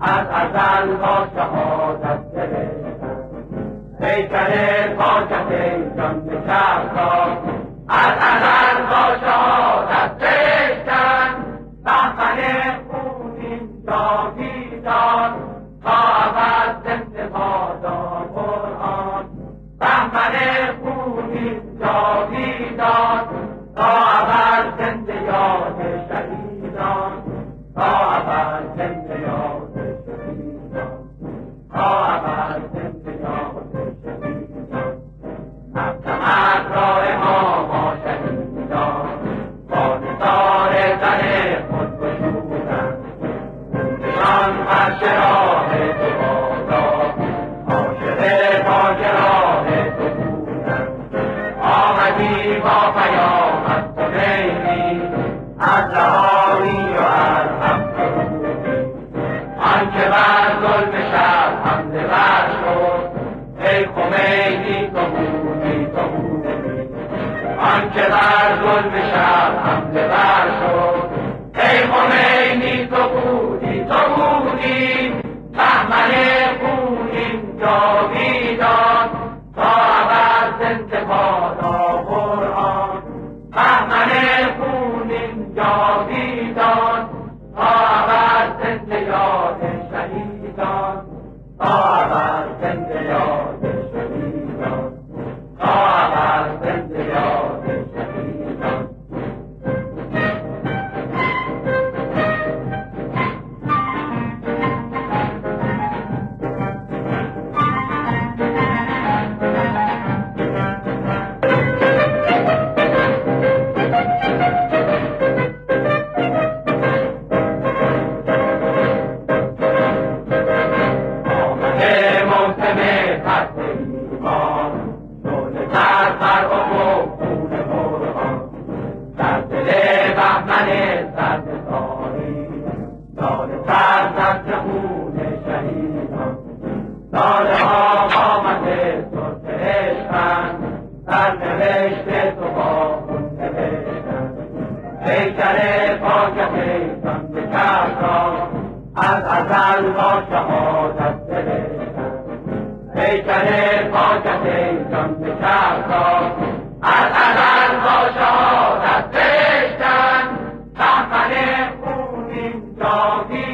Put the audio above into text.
از ازل با شهادت گرفتم. پیکر پاکت جان به آن که گل شب حمله بر شد. ای خمینی تو بودی تو بودی. بهمن خونین جاویدان تا ابد زنده بادا قرآن بهمن خونین جاویدان تا ابد زنده ناله ها آمده تو سرشتن تو با خون به کهرا از ازل با شهادت نوشتن به کهرا از ازل با شهادت نوشتن سخن خونیم جاوید